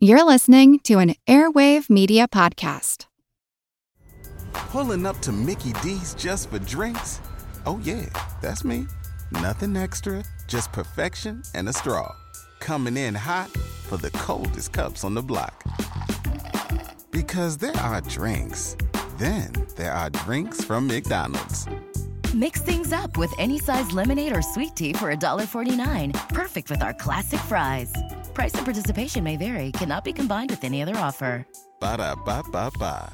You're listening to an Airwave Media Podcast. Pulling up to Mickey D's just for drinks? Oh, yeah, that's me. Nothing extra, just perfection and a straw. Coming in hot for the coldest cups on the block. Because there are drinks, then there are drinks from McDonald's. Mix things up with any size lemonade or sweet tea for $1.49. Perfect with our classic fries. Price and participation may vary, cannot be combined with any other offer. Ba da ba ba ba.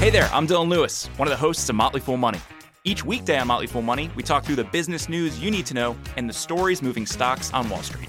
Hey there, I'm Dylan Lewis, one of the hosts of Motley Fool Money. Each weekday on Motley Fool Money, we talk through the business news you need to know and the stories moving stocks on Wall Street.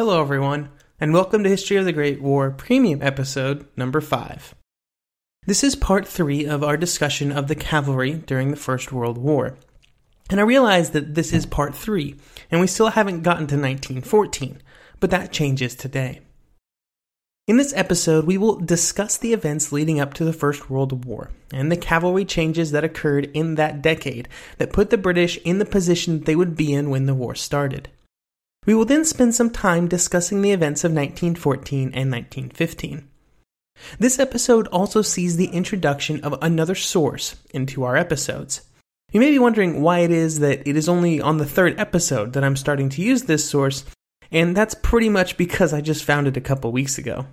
Hello, everyone, and welcome to History of the Great War Premium Episode number 5. This is part 3 of our discussion of the cavalry during the First World War. And I realize that this is part 3, and we still haven't gotten to 1914, but that changes today. In this episode, we will discuss the events leading up to the First World War and the cavalry changes that occurred in that decade that put the British in the position they would be in when the war started. We will then spend some time discussing the events of 1914 and 1915. This episode also sees the introduction of another source into our episodes. You may be wondering why it is that it is only on the third episode that I'm starting to use this source, and that's pretty much because I just found it a couple weeks ago.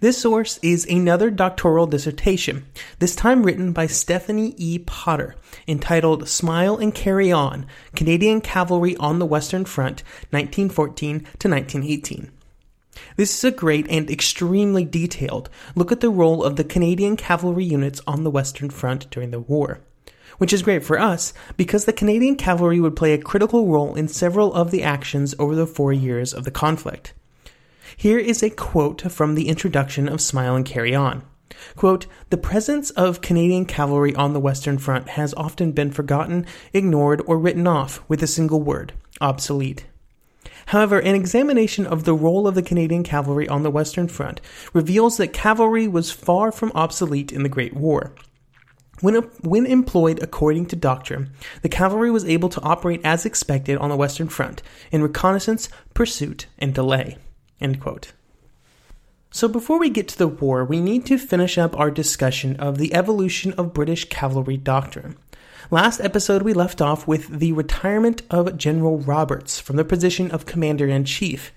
This source is another doctoral dissertation, this time written by Stephanie E. Potter, entitled Smile and Carry On Canadian Cavalry on the Western Front, 1914 to 1918. This is a great and extremely detailed look at the role of the Canadian cavalry units on the Western Front during the war. Which is great for us because the Canadian cavalry would play a critical role in several of the actions over the four years of the conflict. Here is a quote from the introduction of Smile and Carry On. Quote, the presence of Canadian cavalry on the Western Front has often been forgotten, ignored, or written off with a single word obsolete. However, an examination of the role of the Canadian cavalry on the Western Front reveals that cavalry was far from obsolete in the Great War. When, when employed according to doctrine, the cavalry was able to operate as expected on the Western Front in reconnaissance, pursuit, and delay. So, before we get to the war, we need to finish up our discussion of the evolution of British cavalry doctrine. Last episode, we left off with the retirement of General Roberts from the position of Commander in Chief.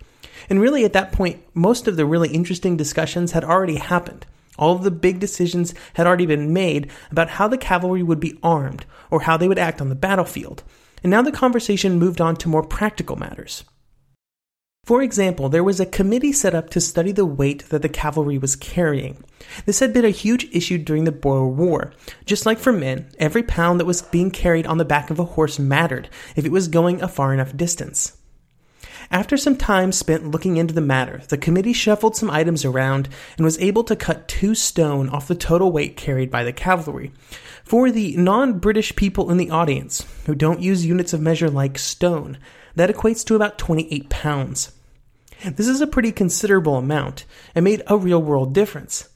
And really, at that point, most of the really interesting discussions had already happened. All of the big decisions had already been made about how the cavalry would be armed or how they would act on the battlefield. And now the conversation moved on to more practical matters. For example, there was a committee set up to study the weight that the cavalry was carrying. This had been a huge issue during the Boer War. Just like for men, every pound that was being carried on the back of a horse mattered if it was going a far enough distance. After some time spent looking into the matter, the committee shuffled some items around and was able to cut two stone off the total weight carried by the cavalry. For the non British people in the audience, who don't use units of measure like stone, that equates to about 28 pounds. This is a pretty considerable amount and made a real world difference.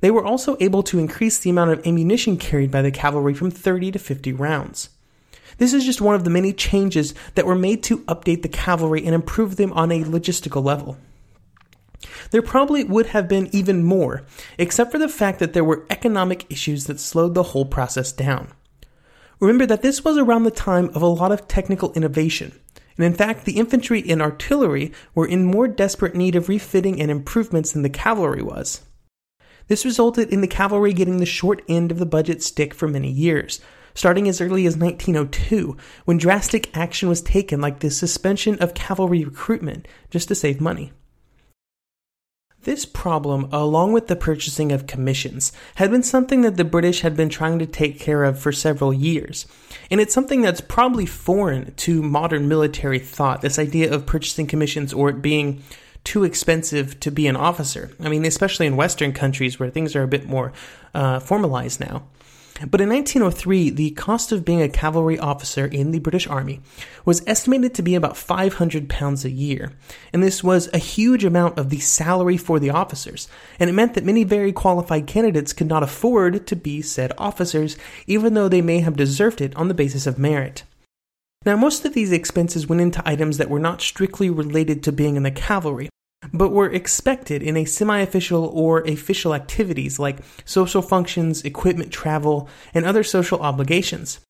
They were also able to increase the amount of ammunition carried by the cavalry from 30 to 50 rounds. This is just one of the many changes that were made to update the cavalry and improve them on a logistical level. There probably would have been even more, except for the fact that there were economic issues that slowed the whole process down. Remember that this was around the time of a lot of technical innovation, and in fact, the infantry and artillery were in more desperate need of refitting and improvements than the cavalry was. This resulted in the cavalry getting the short end of the budget stick for many years, starting as early as 1902, when drastic action was taken like the suspension of cavalry recruitment just to save money. This problem, along with the purchasing of commissions, had been something that the British had been trying to take care of for several years. And it's something that's probably foreign to modern military thought, this idea of purchasing commissions or it being too expensive to be an officer. I mean, especially in Western countries where things are a bit more uh, formalized now. But in 1903, the cost of being a cavalry officer in the British Army was estimated to be about 500 pounds a year. And this was a huge amount of the salary for the officers. And it meant that many very qualified candidates could not afford to be said officers, even though they may have deserved it on the basis of merit. Now, most of these expenses went into items that were not strictly related to being in the cavalry, but were expected in a semi official or official activities like social functions, equipment travel, and other social obligations.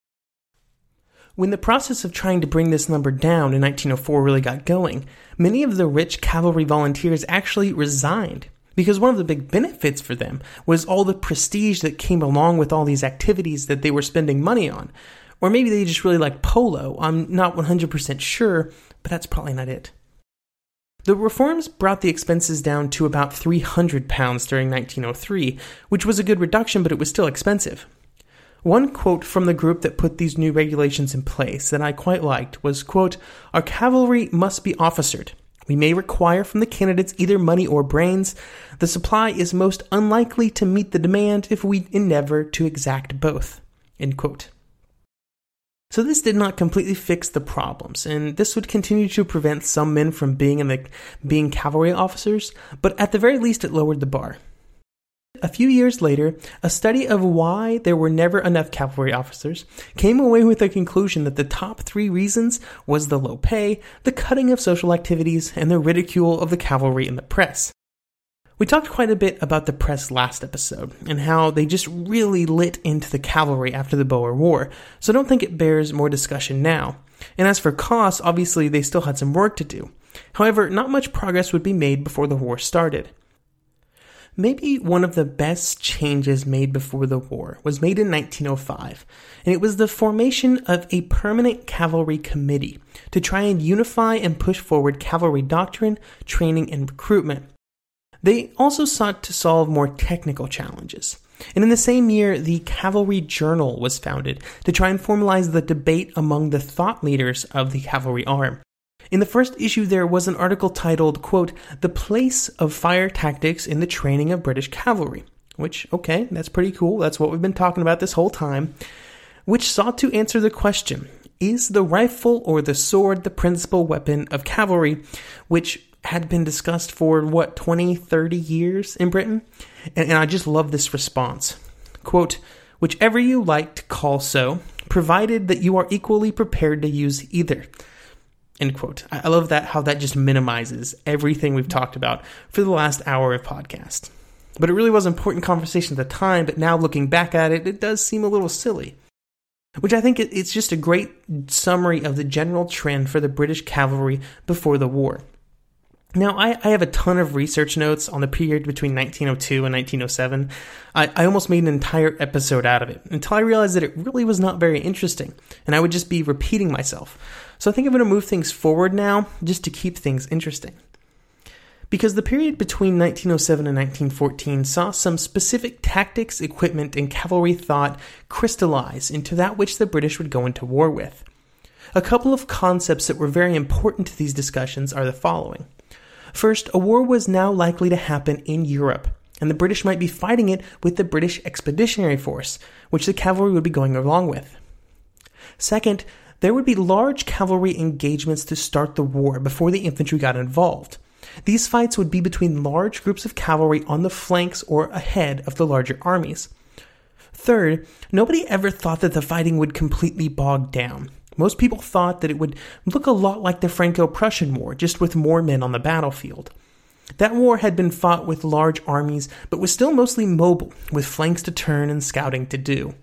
When the process of trying to bring this number down in 1904 really got going, many of the rich cavalry volunteers actually resigned because one of the big benefits for them was all the prestige that came along with all these activities that they were spending money on. Or maybe they just really liked polo. I'm not 100% sure, but that's probably not it. The reforms brought the expenses down to about 300 pounds during 1903, which was a good reduction, but it was still expensive. One quote from the group that put these new regulations in place that I quite liked was quote, "Our cavalry must be officered. We may require from the candidates either money or brains. The supply is most unlikely to meet the demand if we endeavor to exact both." End quote. So this did not completely fix the problems, and this would continue to prevent some men from being in the being cavalry officers, but at the very least it lowered the bar. A few years later, a study of why there were never enough cavalry officers came away with the conclusion that the top three reasons was the low pay, the cutting of social activities, and the ridicule of the cavalry in the press. We talked quite a bit about the press last episode and how they just really lit into the cavalry after the Boer War, so I don't think it bears more discussion now. And as for costs, obviously they still had some work to do. However, not much progress would be made before the war started. Maybe one of the best changes made before the war was made in 1905, and it was the formation of a permanent cavalry committee to try and unify and push forward cavalry doctrine, training, and recruitment. They also sought to solve more technical challenges. And in the same year, the Cavalry Journal was founded to try and formalize the debate among the thought leaders of the cavalry arm. In the first issue, there was an article titled, quote, The Place of Fire Tactics in the Training of British Cavalry, which, okay, that's pretty cool. That's what we've been talking about this whole time, which sought to answer the question Is the rifle or the sword the principal weapon of cavalry, which had been discussed for what 20 30 years in britain? And, and i just love this response. Quote whichever you like to call so provided that you are equally prepared to use either. End quote. I love that how that just minimizes everything we've talked about for the last hour of podcast. But it really was an important conversation at the time but now looking back at it it does seem a little silly. Which I think it's just a great summary of the general trend for the British cavalry before the war. Now, I, I, have a ton of research notes on the period between 1902 and 1907. I, I, almost made an entire episode out of it until I realized that it really was not very interesting, and I would just be repeating myself. So I think I'm going to move things forward now just to keep things interesting. Because the period between 1907 and 1914 saw some specific tactics, equipment, and cavalry thought crystallize into that which the British would go into war with. A couple of concepts that were very important to these discussions are the following. First, a war was now likely to happen in Europe, and the British might be fighting it with the British Expeditionary Force, which the cavalry would be going along with. Second, there would be large cavalry engagements to start the war before the infantry got involved. These fights would be between large groups of cavalry on the flanks or ahead of the larger armies. Third, nobody ever thought that the fighting would completely bog down. Most people thought that it would look a lot like the Franco Prussian War, just with more men on the battlefield. That war had been fought with large armies, but was still mostly mobile, with flanks to turn and scouting to do.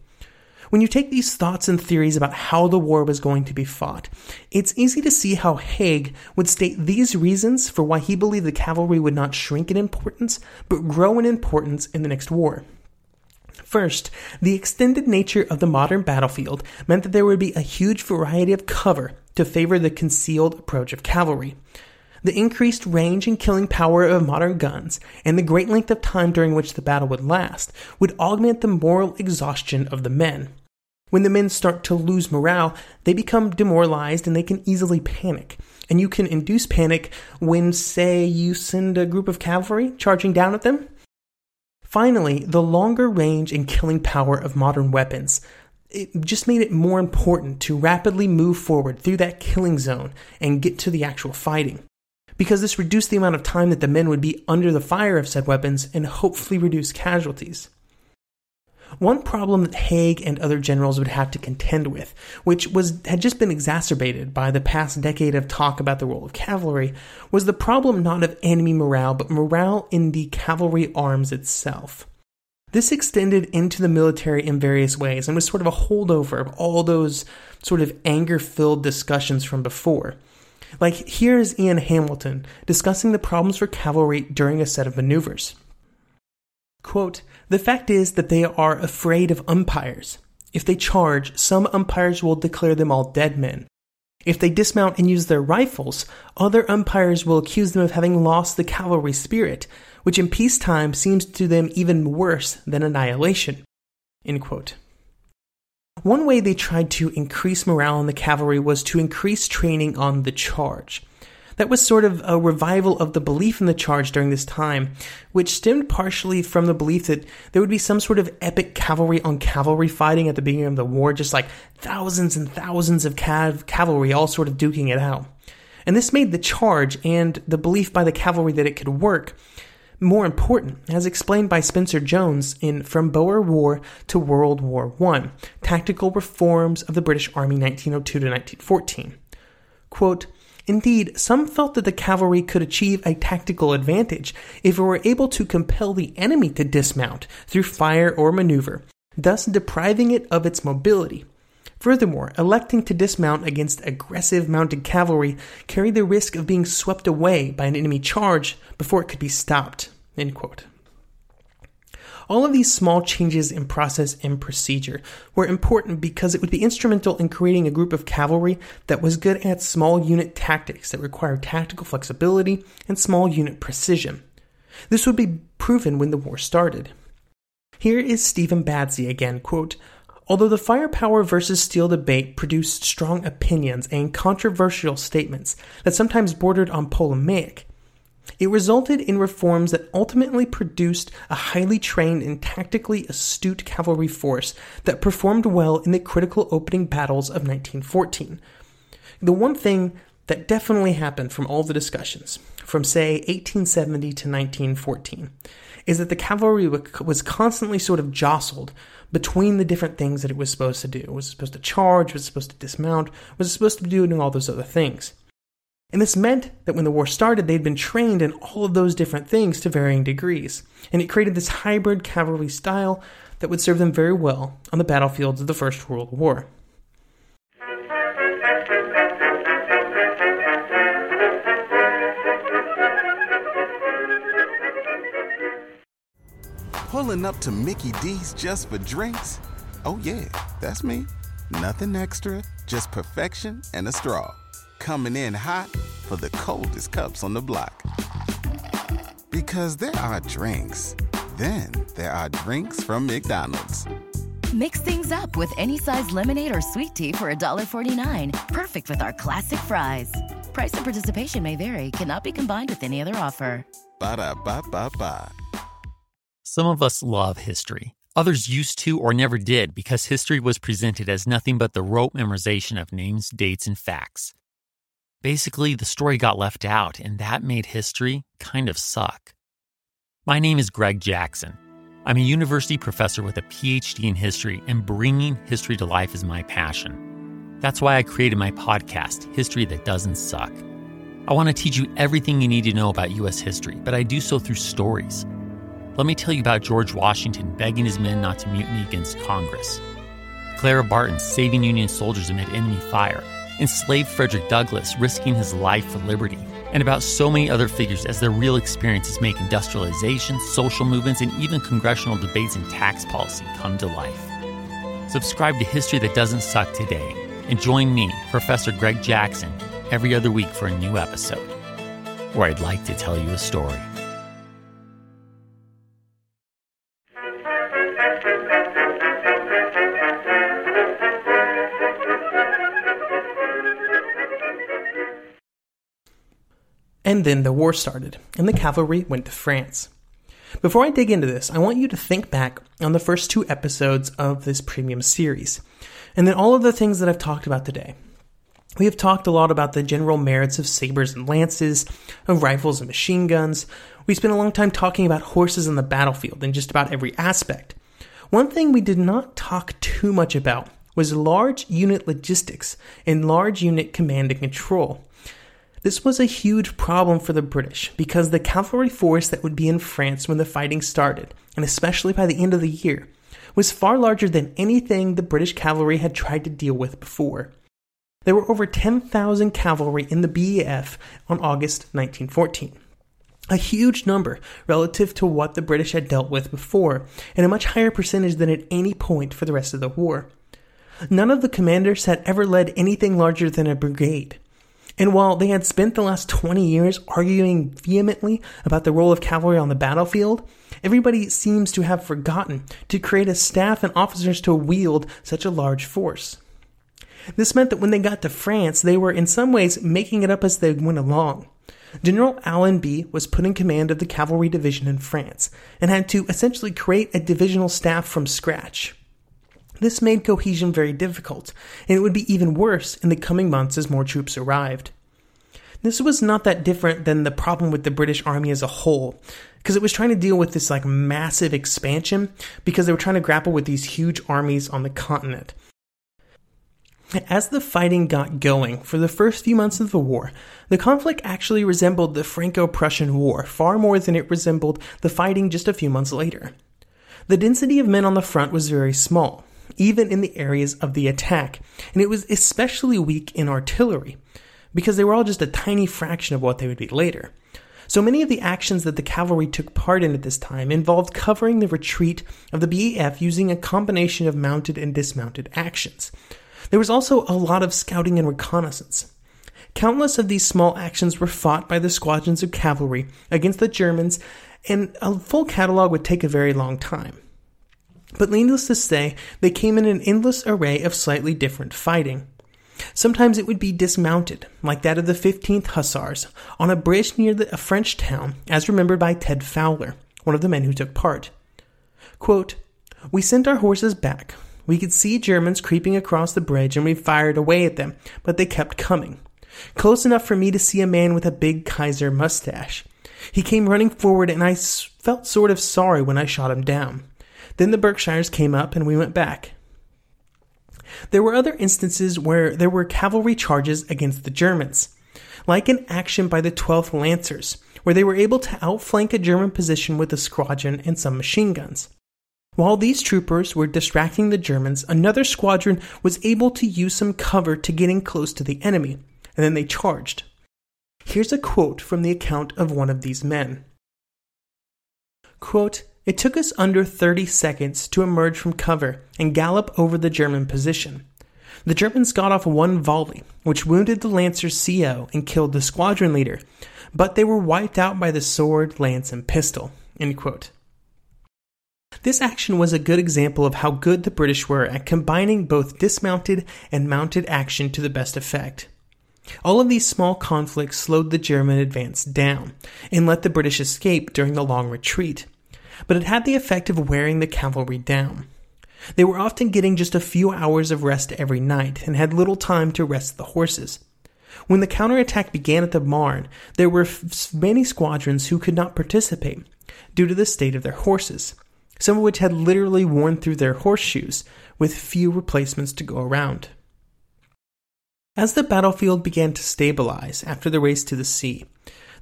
When you take these thoughts and theories about how the war was going to be fought, it's easy to see how Haig would state these reasons for why he believed the cavalry would not shrink in importance, but grow in importance in the next war. First, the extended nature of the modern battlefield meant that there would be a huge variety of cover to favor the concealed approach of cavalry. The increased range and killing power of modern guns and the great length of time during which the battle would last would augment the moral exhaustion of the men. When the men start to lose morale, they become demoralized and they can easily panic. And you can induce panic when, say, you send a group of cavalry charging down at them. Finally, the longer range and killing power of modern weapons it just made it more important to rapidly move forward through that killing zone and get to the actual fighting. Because this reduced the amount of time that the men would be under the fire of said weapons and hopefully reduce casualties. One problem that Haig and other generals would have to contend with, which was had just been exacerbated by the past decade of talk about the role of cavalry, was the problem not of enemy morale, but morale in the cavalry arms itself. This extended into the military in various ways and was sort of a holdover of all those sort of anger filled discussions from before. Like, here's Ian Hamilton discussing the problems for cavalry during a set of maneuvers. Quote, the fact is that they are afraid of umpires. If they charge, some umpires will declare them all dead men. If they dismount and use their rifles, other umpires will accuse them of having lost the cavalry spirit, which in peacetime seems to them even worse than annihilation. One way they tried to increase morale in the cavalry was to increase training on the charge. That was sort of a revival of the belief in the charge during this time, which stemmed partially from the belief that there would be some sort of epic cavalry on cavalry fighting at the beginning of the war, just like thousands and thousands of cav- cavalry all sort of duking it out. And this made the charge and the belief by the cavalry that it could work more important, as explained by Spencer Jones in From Boer War to World War I Tactical Reforms of the British Army 1902 to 1914. Quote, Indeed, some felt that the cavalry could achieve a tactical advantage if it were able to compel the enemy to dismount through fire or maneuver, thus depriving it of its mobility. Furthermore, electing to dismount against aggressive mounted cavalry carried the risk of being swept away by an enemy charge before it could be stopped. All of these small changes in process and procedure were important because it would be instrumental in creating a group of cavalry that was good at small unit tactics that required tactical flexibility and small unit precision. This would be proven when the war started. Here is Stephen Badsey again, quote, Although the firepower versus steel debate produced strong opinions and controversial statements that sometimes bordered on polemic, it resulted in reforms that ultimately produced a highly trained and tactically astute cavalry force that performed well in the critical opening battles of 1914. The one thing that definitely happened from all the discussions, from say 1870 to 1914, is that the cavalry was constantly sort of jostled between the different things that it was supposed to do. It was supposed to charge, was supposed to dismount, was supposed to be doing all those other things. And this meant that when the war started, they'd been trained in all of those different things to varying degrees. And it created this hybrid cavalry style that would serve them very well on the battlefields of the First World War. Pulling up to Mickey D's just for drinks? Oh, yeah, that's me. Nothing extra, just perfection and a straw coming in hot for the coldest cups on the block. Because there are drinks, then there are drinks from McDonald's. Mix things up with any size lemonade or sweet tea for $1.49. Perfect with our classic fries. Price and participation may vary, cannot be combined with any other offer. Ba da ba ba ba. Some of us love history. Others used to or never did because history was presented as nothing but the rote memorization of names, dates, and facts. Basically, the story got left out, and that made history kind of suck. My name is Greg Jackson. I'm a university professor with a PhD in history, and bringing history to life is my passion. That's why I created my podcast, History That Doesn't Suck. I want to teach you everything you need to know about U.S. history, but I do so through stories. Let me tell you about George Washington begging his men not to mutiny against Congress, Clara Barton saving Union soldiers amid enemy fire enslaved Frederick Douglass, risking his life for liberty, and about so many other figures as their real experiences make industrialization, social movements, and even congressional debates and tax policy come to life. Subscribe to History That Doesn't Suck today and join me, Professor Greg Jackson, every other week for a new episode. where I'd like to tell you a story. And then the war started, and the cavalry went to France. Before I dig into this, I want you to think back on the first two episodes of this premium series, and then all of the things that I've talked about today. We have talked a lot about the general merits of sabers and lances, of rifles and machine guns. We spent a long time talking about horses on the battlefield in just about every aspect. One thing we did not talk too much about was large unit logistics and large unit command and control. This was a huge problem for the British because the cavalry force that would be in France when the fighting started, and especially by the end of the year, was far larger than anything the British cavalry had tried to deal with before. There were over 10,000 cavalry in the BEF on August 1914. A huge number relative to what the British had dealt with before, and a much higher percentage than at any point for the rest of the war. None of the commanders had ever led anything larger than a brigade. And while they had spent the last 20 years arguing vehemently about the role of cavalry on the battlefield, everybody seems to have forgotten to create a staff and officers to wield such a large force. This meant that when they got to France, they were in some ways making it up as they went along. General Allenby was put in command of the cavalry division in France and had to essentially create a divisional staff from scratch. This made cohesion very difficult, and it would be even worse in the coming months as more troops arrived. This was not that different than the problem with the British Army as a whole, because it was trying to deal with this like massive expansion because they were trying to grapple with these huge armies on the continent. As the fighting got going for the first few months of the war, the conflict actually resembled the Franco Prussian War far more than it resembled the fighting just a few months later. The density of men on the front was very small, even in the areas of the attack, and it was especially weak in artillery, because they were all just a tiny fraction of what they would be later. So many of the actions that the cavalry took part in at this time involved covering the retreat of the BEF using a combination of mounted and dismounted actions. There was also a lot of scouting and reconnaissance. Countless of these small actions were fought by the squadrons of cavalry against the Germans, and a full catalog would take a very long time. But needless to say, they came in an endless array of slightly different fighting. Sometimes it would be dismounted, like that of the 15th Hussars, on a bridge near the, a French town, as remembered by Ted Fowler, one of the men who took part. Quote, We sent our horses back. We could see Germans creeping across the bridge and we fired away at them, but they kept coming. Close enough for me to see a man with a big Kaiser mustache. He came running forward and I felt sort of sorry when I shot him down. Then the Berkshires came up and we went back. There were other instances where there were cavalry charges against the Germans, like an action by the 12th Lancers, where they were able to outflank a German position with a squadron and some machine guns. While these troopers were distracting the Germans, another squadron was able to use some cover to get in close to the enemy, and then they charged. Here's a quote from the account of one of these men. Quote, it took us under 30 seconds to emerge from cover and gallop over the German position. The Germans got off one volley, which wounded the Lancer's CO and killed the squadron leader, but they were wiped out by the sword, lance, and pistol. This action was a good example of how good the British were at combining both dismounted and mounted action to the best effect. All of these small conflicts slowed the German advance down and let the British escape during the long retreat but it had the effect of wearing the cavalry down. They were often getting just a few hours of rest every night and had little time to rest the horses. When the counterattack began at the Marne, there were f- many squadrons who could not participate due to the state of their horses, some of which had literally worn through their horseshoes, with few replacements to go around. As the battlefield began to stabilize after the race to the sea,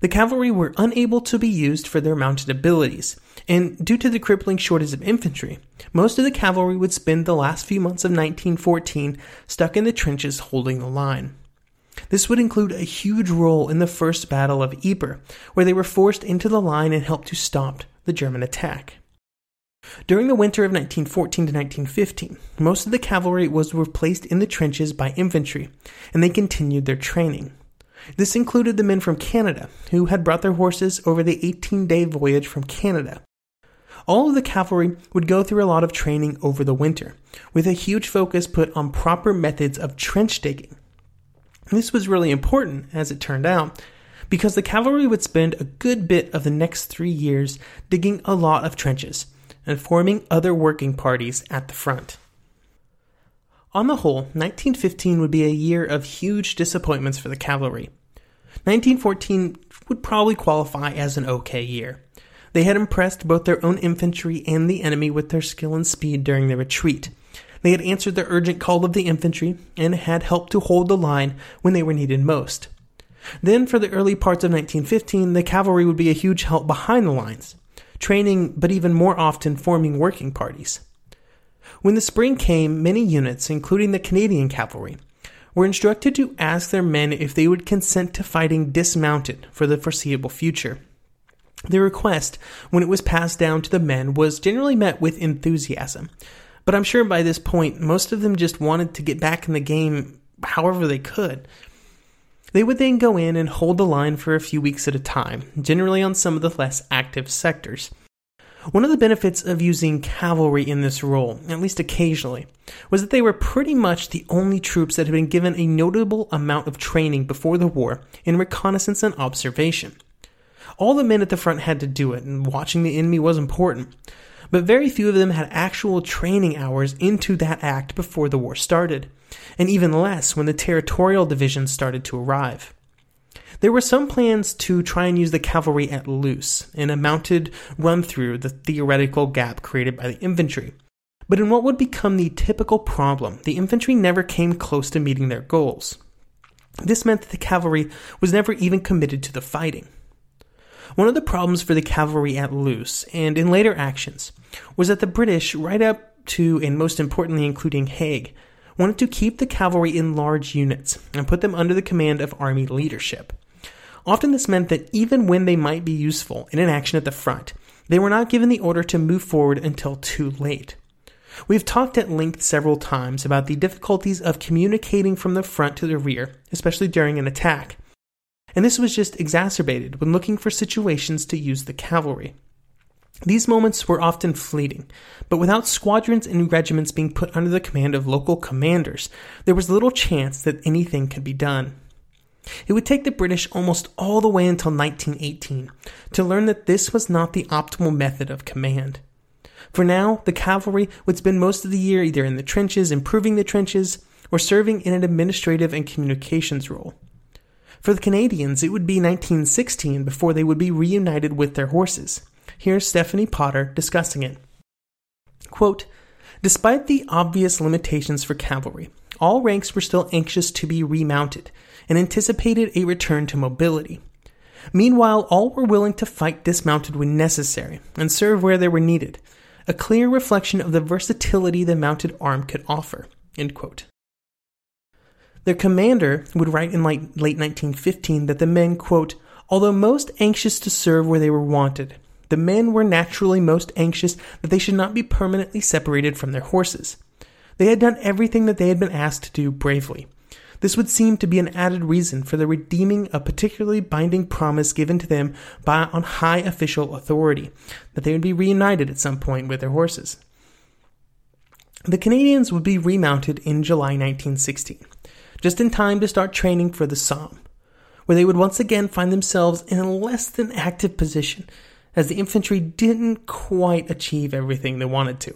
the cavalry were unable to be used for their mounted abilities, and due to the crippling shortage of infantry, most of the cavalry would spend the last few months of 1914 stuck in the trenches holding the line. This would include a huge role in the First Battle of Ypres, where they were forced into the line and helped to stop the German attack. During the winter of 1914 to 1915, most of the cavalry was replaced in the trenches by infantry, and they continued their training. This included the men from Canada, who had brought their horses over the 18 day voyage from Canada. All of the cavalry would go through a lot of training over the winter, with a huge focus put on proper methods of trench digging. This was really important, as it turned out, because the cavalry would spend a good bit of the next three years digging a lot of trenches and forming other working parties at the front. On the whole, 1915 would be a year of huge disappointments for the cavalry. 1914 would probably qualify as an okay year. They had impressed both their own infantry and the enemy with their skill and speed during the retreat. They had answered the urgent call of the infantry and had helped to hold the line when they were needed most. Then, for the early parts of 1915, the cavalry would be a huge help behind the lines, training but even more often forming working parties. When the spring came, many units, including the Canadian cavalry, were instructed to ask their men if they would consent to fighting dismounted for the foreseeable future. The request, when it was passed down to the men, was generally met with enthusiasm, but I'm sure by this point most of them just wanted to get back in the game however they could. They would then go in and hold the line for a few weeks at a time, generally on some of the less active sectors. One of the benefits of using cavalry in this role, at least occasionally, was that they were pretty much the only troops that had been given a notable amount of training before the war in reconnaissance and observation. All the men at the front had to do it, and watching the enemy was important, but very few of them had actual training hours into that act before the war started, and even less when the territorial divisions started to arrive. There were some plans to try and use the cavalry at Loos in a mounted run through the theoretical gap created by the infantry. But in what would become the typical problem, the infantry never came close to meeting their goals. This meant that the cavalry was never even committed to the fighting. One of the problems for the cavalry at Loos, and in later actions, was that the British, right up to and most importantly including Haig, wanted to keep the cavalry in large units and put them under the command of army leadership. Often this meant that even when they might be useful in an action at the front, they were not given the order to move forward until too late. We've talked at length several times about the difficulties of communicating from the front to the rear, especially during an attack. And this was just exacerbated when looking for situations to use the cavalry. These moments were often fleeting, but without squadrons and regiments being put under the command of local commanders, there was little chance that anything could be done. It would take the British almost all the way until 1918 to learn that this was not the optimal method of command. For now, the cavalry would spend most of the year either in the trenches, improving the trenches, or serving in an administrative and communications role. For the Canadians, it would be 1916 before they would be reunited with their horses. Here's Stephanie Potter discussing it. Quote, Despite the obvious limitations for cavalry, all ranks were still anxious to be remounted and anticipated a return to mobility. Meanwhile, all were willing to fight dismounted when necessary and serve where they were needed, a clear reflection of the versatility the mounted arm could offer. Their commander would write in late 1915 that the men, quote, although most anxious to serve where they were wanted, the men were naturally most anxious that they should not be permanently separated from their horses. They had done everything that they had been asked to do bravely, this would seem to be an added reason for the redeeming a particularly binding promise given to them by on high official authority that they would be reunited at some point with their horses. The Canadians would be remounted in July 1916, just in time to start training for the Somme, where they would once again find themselves in a less than active position as the infantry didn't quite achieve everything they wanted to.